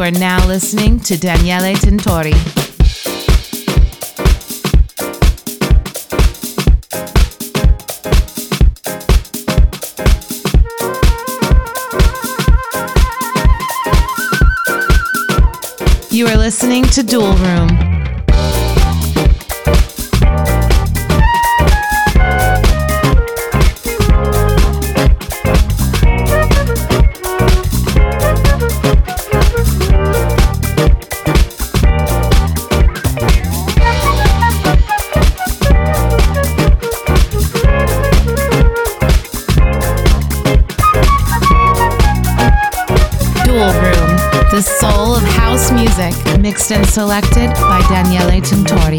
You are now listening to Daniele Tintori. You are listening to Dual Room. selected by Daniele Tintori.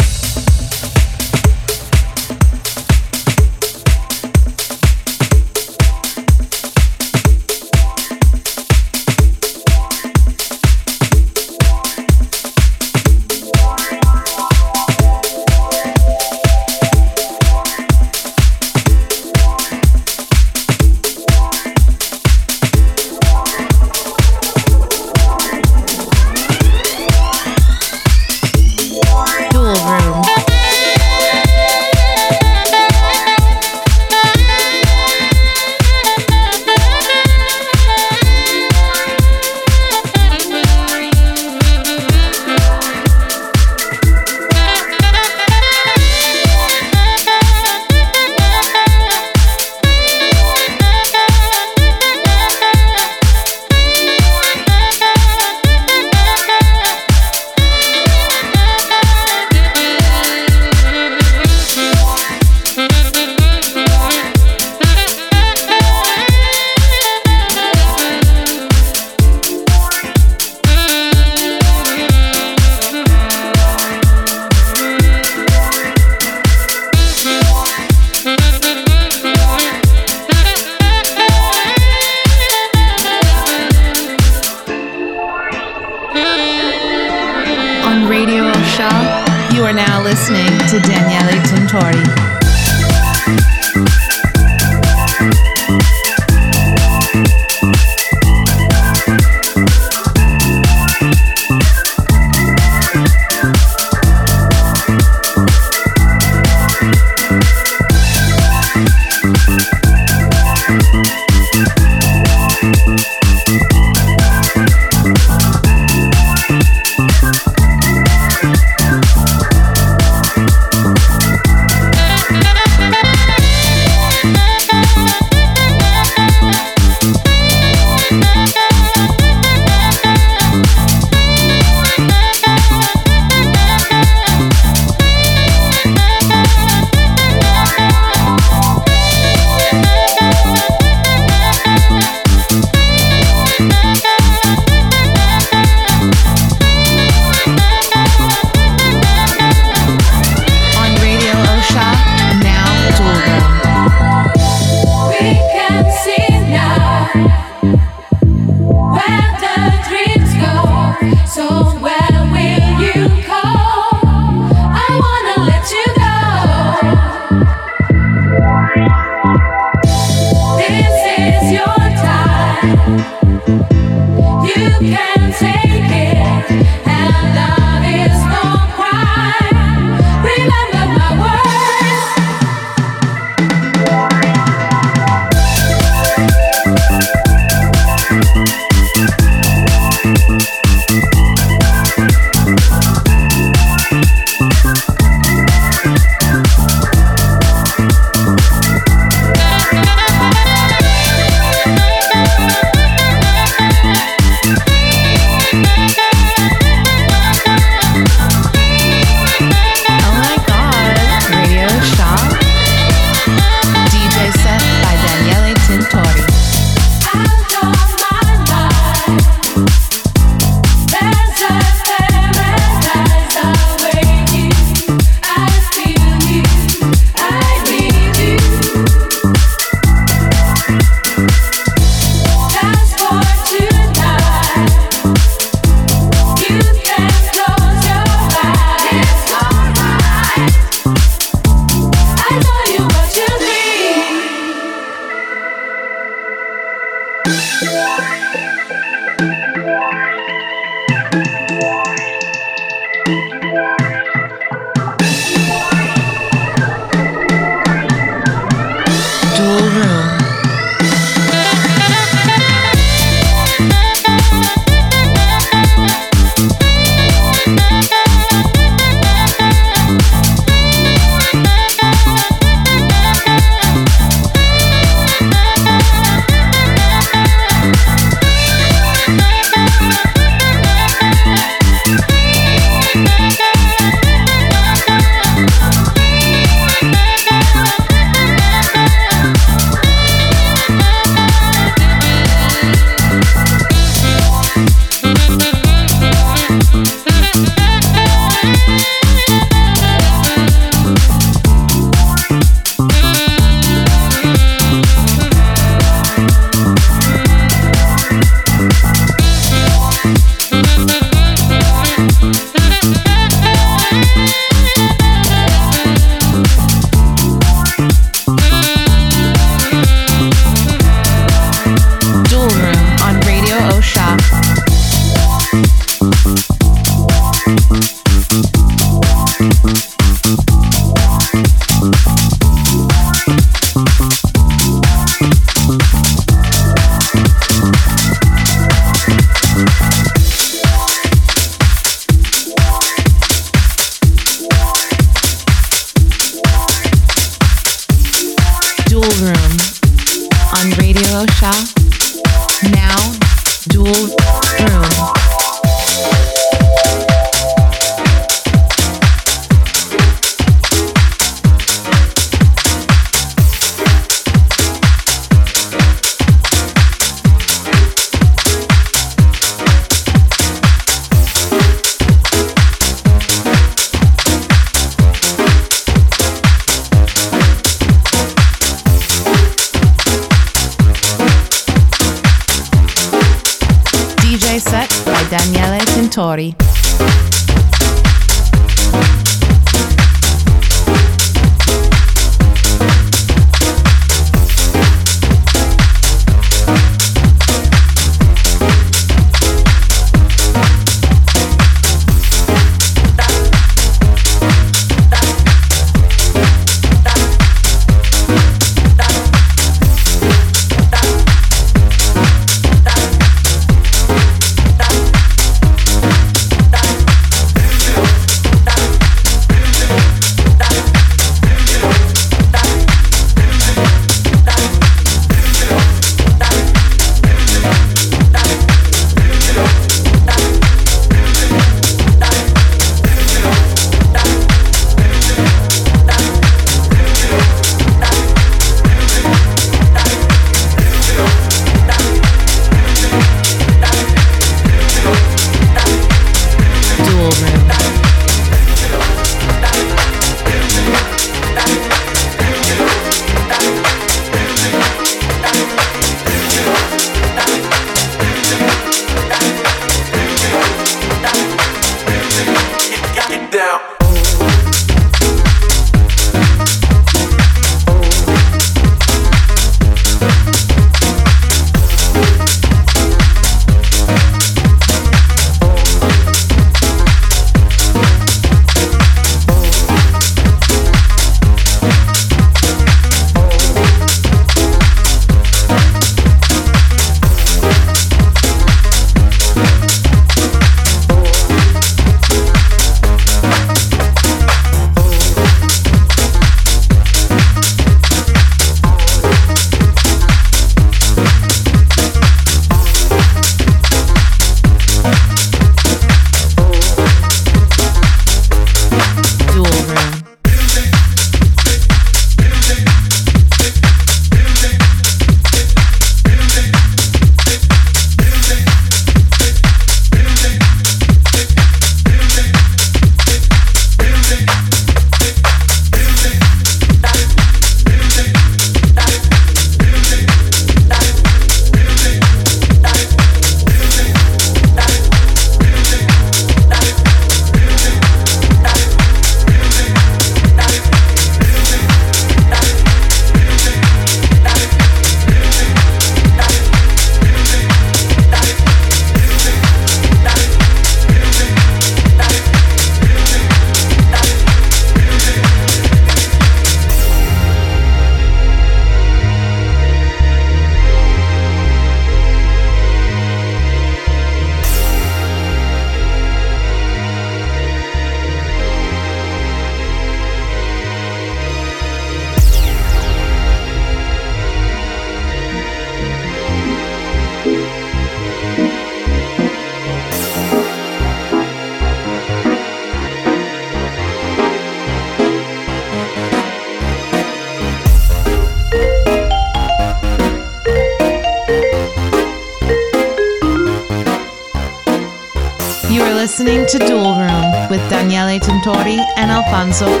And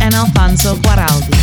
and Alfonso Guaraldi.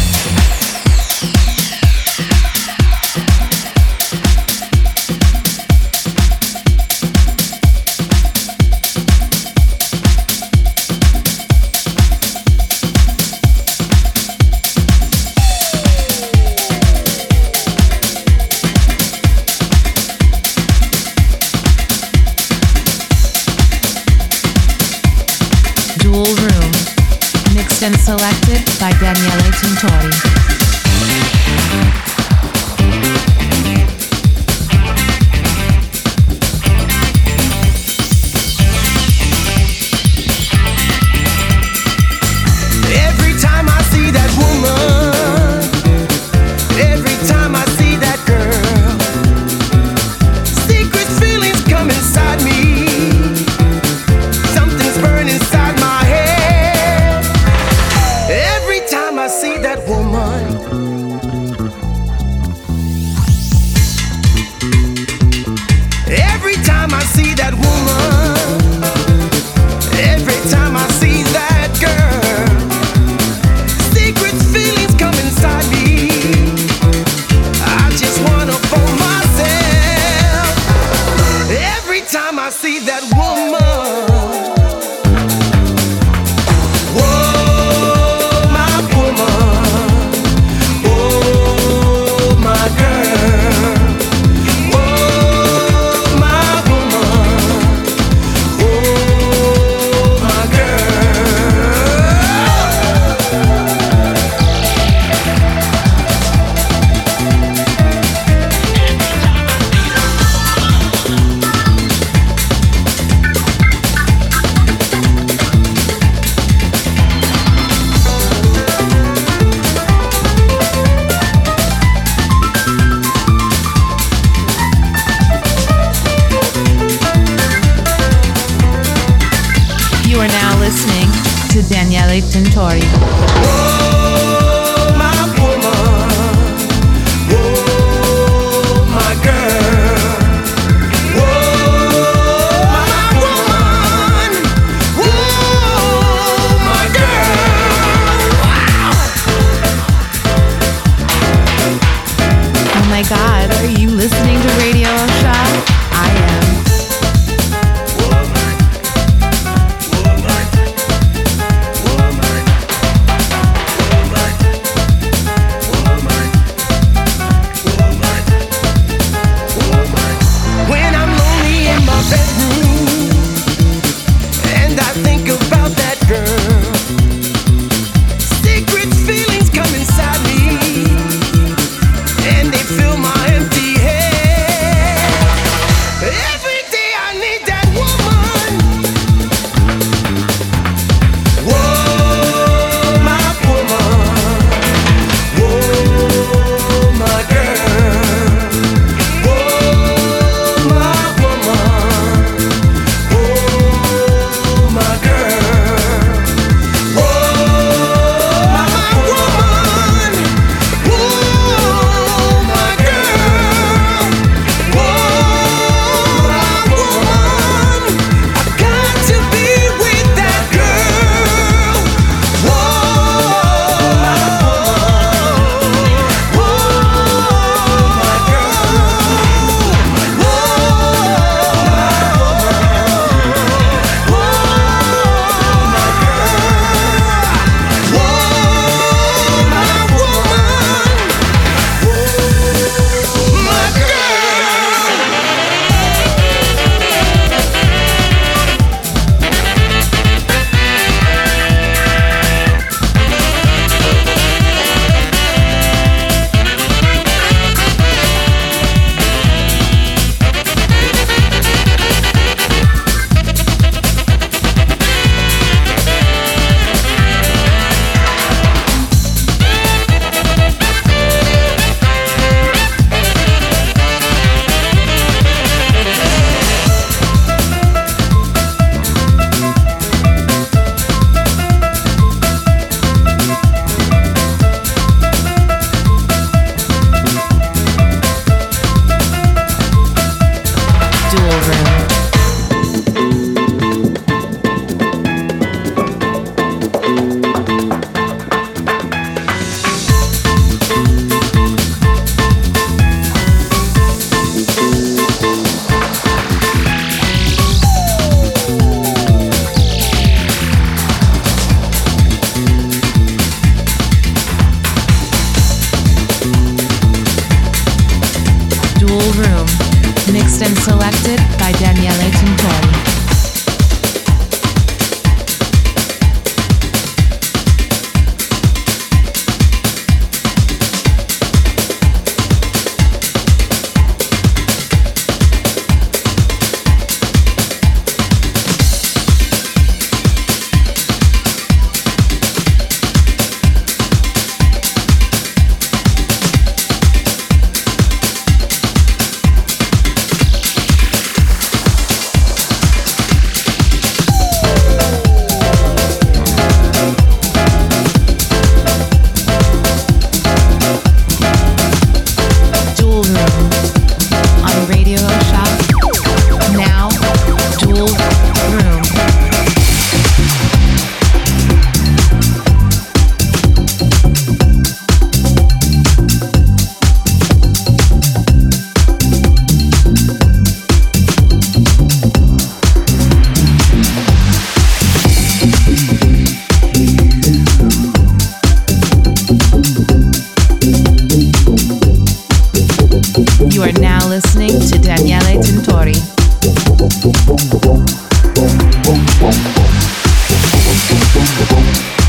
Dual